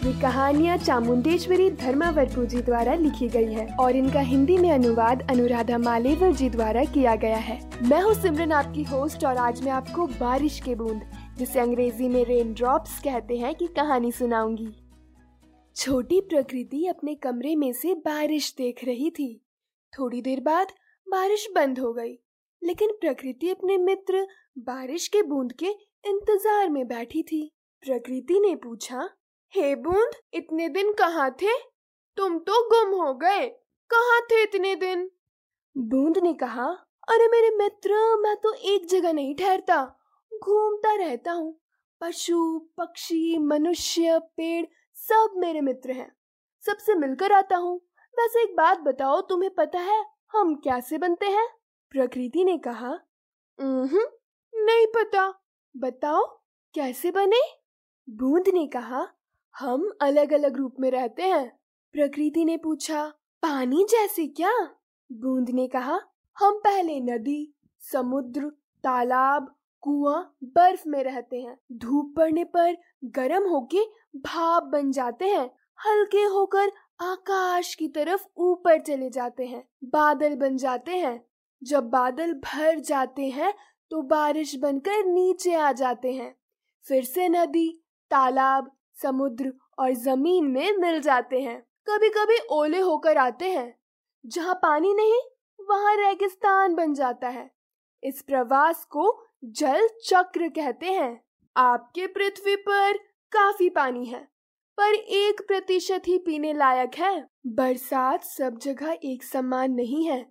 ये कहानियाँ चामुंडेश्वरी धर्मावरपू जी द्वारा लिखी गई है और इनका हिंदी में अनुवाद अनुराधा मालेवर जी द्वारा किया गया है। मैं हूँ सिमरन, आपकी होस्ट और आज मैं आपको बारिश के बूंद, जिसे अंग्रेज़ी में रेन ड्रॉप्स कहते हैं, की कहानी सुनाऊँगी। छोटी प्रकृति अपने कमरे में से बारिश देख रही थी। थोड़ी देर बाद बारिश बंद हो गई, लेकिन प्रकृति अपने मित्र बारिश के बूंद के इंतज़ार में बैठी थी। प्रकृति ने पूछा हे बूंद, इतने दिन कहाँ थे? तुम तो गुम हो गए। कहाँ थे इतने दिन? बूंद ने कहा, अरे मेरे मित्र, मैं तो एक जगह नहीं ठहरता। घूमता रहता हूँ। पशु, पक्षी, मनुष्य, पेड़, सब मेरे मित्र हैं। सबसे मिलकर आता हूँ। वैसे एक बात बताओ, तुम्हें पता है हम कैसे बनते हैं? प्रकृति ने कहा नहीं पता। बताओ, कैसे बने? बूंद ने कहा हम अलग अलग रूप में रहते हैं। प्रकृति ने पूछा, पानी जैसे क्या? बूंद ने कहा, हम पहले नदी, समुद्र, तालाब, कुआँ, बर्फ़ में रहते हैं। धूप पड़ने पर गर्म होके भाप बन जाते हैं। हल्के होकर आकाश की तरफ़ ऊपर चले जाते हैं। बादल बन जाते हैं। जब बादल भर जाते हैं तो बारिश बनकर नीचे आ जाते हैं। फिर से नदी, तालाब समुद्र और ज़मीन में मिल जाते हैं। कभी कभी ओले होकर आते हैं। जहाँ पानी नहीं, वहाँ रेगिस्तान बन जाता है। इस प्रवास को जल चक्र कहते हैं। आपके पृथ्वी पर काफ़ी पानी है, पर एक प्रतिशत ही पीने लायक है। बरसात सब जगह एक समान नहीं है।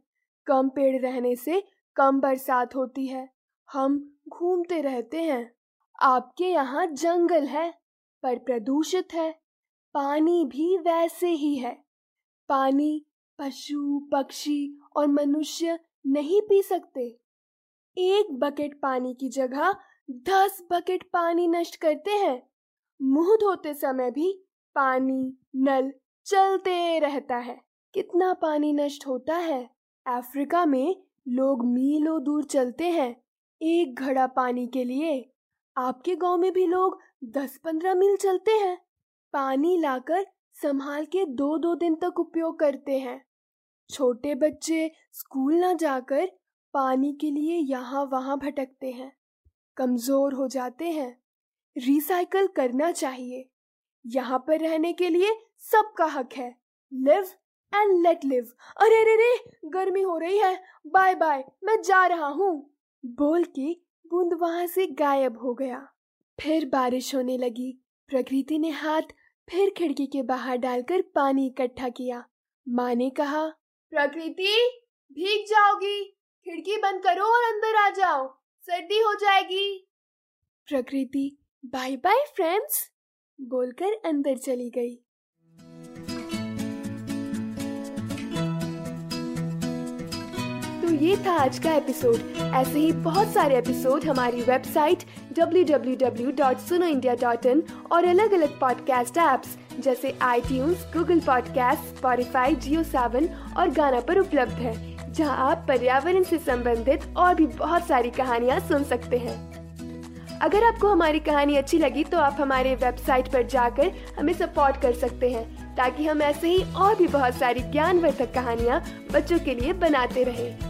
कम पेड़ रहने से कम बरसात होती है। हम घूमते रहते हैं। आपके यहाँ जंगल है। पर प्रदूषित है। पानी भी वैसे ही है। पानी पशु, पक्षी और मनुष्य नहीं पी सकते। एक बकेट पानी की जगह दस बकेट पानी नष्ट करते हैं। मुँह धोते समय भी पानी, नल चलते रहता है। कितना पानी नष्ट होता है? अफ्रीका में लोग मीलों दूर चलते हैं। एक घड़ा पानी के लिए आपके गाँव में भी लोग दस पंद्रह मील चलते हैं। पानी लाकर संभाल के दो दो दिन तक उपयोग करते हैं। छोटे बच्चे स्कूल ना जाकर पानी के लिए यहाँ वहाँ भटकते हैं। कमज़ोर हो जाते हैं। रिसाइकल करना चाहिए। यहाँ पर रहने के लिए सबका हक है। Live and let live. अरे रे रे गर्मी हो रही है। बाय बाय मैं जा रहा हूँ। बोल के बूंद वहाँ से गायब हो गया। फिर बारिश होने लगी। प्रकृति ने हाथ फिर खिड़की के बाहर डालकर पानी इकट्ठा किया। माँ ने कहा, प्रकृति, भीग जाओगी। खिड़की बंद करो और अंदर आ जाओ। सर्दी हो जाएगी। प्रकृति, बाय बाय फ्रेंड्स, बोलकर अंदर चली गई। तो ये था आज का एपिसोड। ऐसे ही बहुत सारे एपिसोड हमारी वेबसाइट www.sunoindia.in और अलग अलग पॉडकास्ट ऐप्स जैसे आई Google podcast Spotify Jio Saavn और गाना पर उपलब्ध है, जहाँ आप पर्यावरण से संबंधित और भी बहुत सारी कहानियाँ सुन सकते हैं। अगर आपको हमारी कहानी अच्छी लगी तो आप हमारे वेबसाइट पर जाकर हमें सपोर्ट कर सकते हैं, ताकि हम ऐसे ही और भी बहुत सारी ज्ञानवर्धक कहानियाँ बच्चों के लिए बनाते रहें।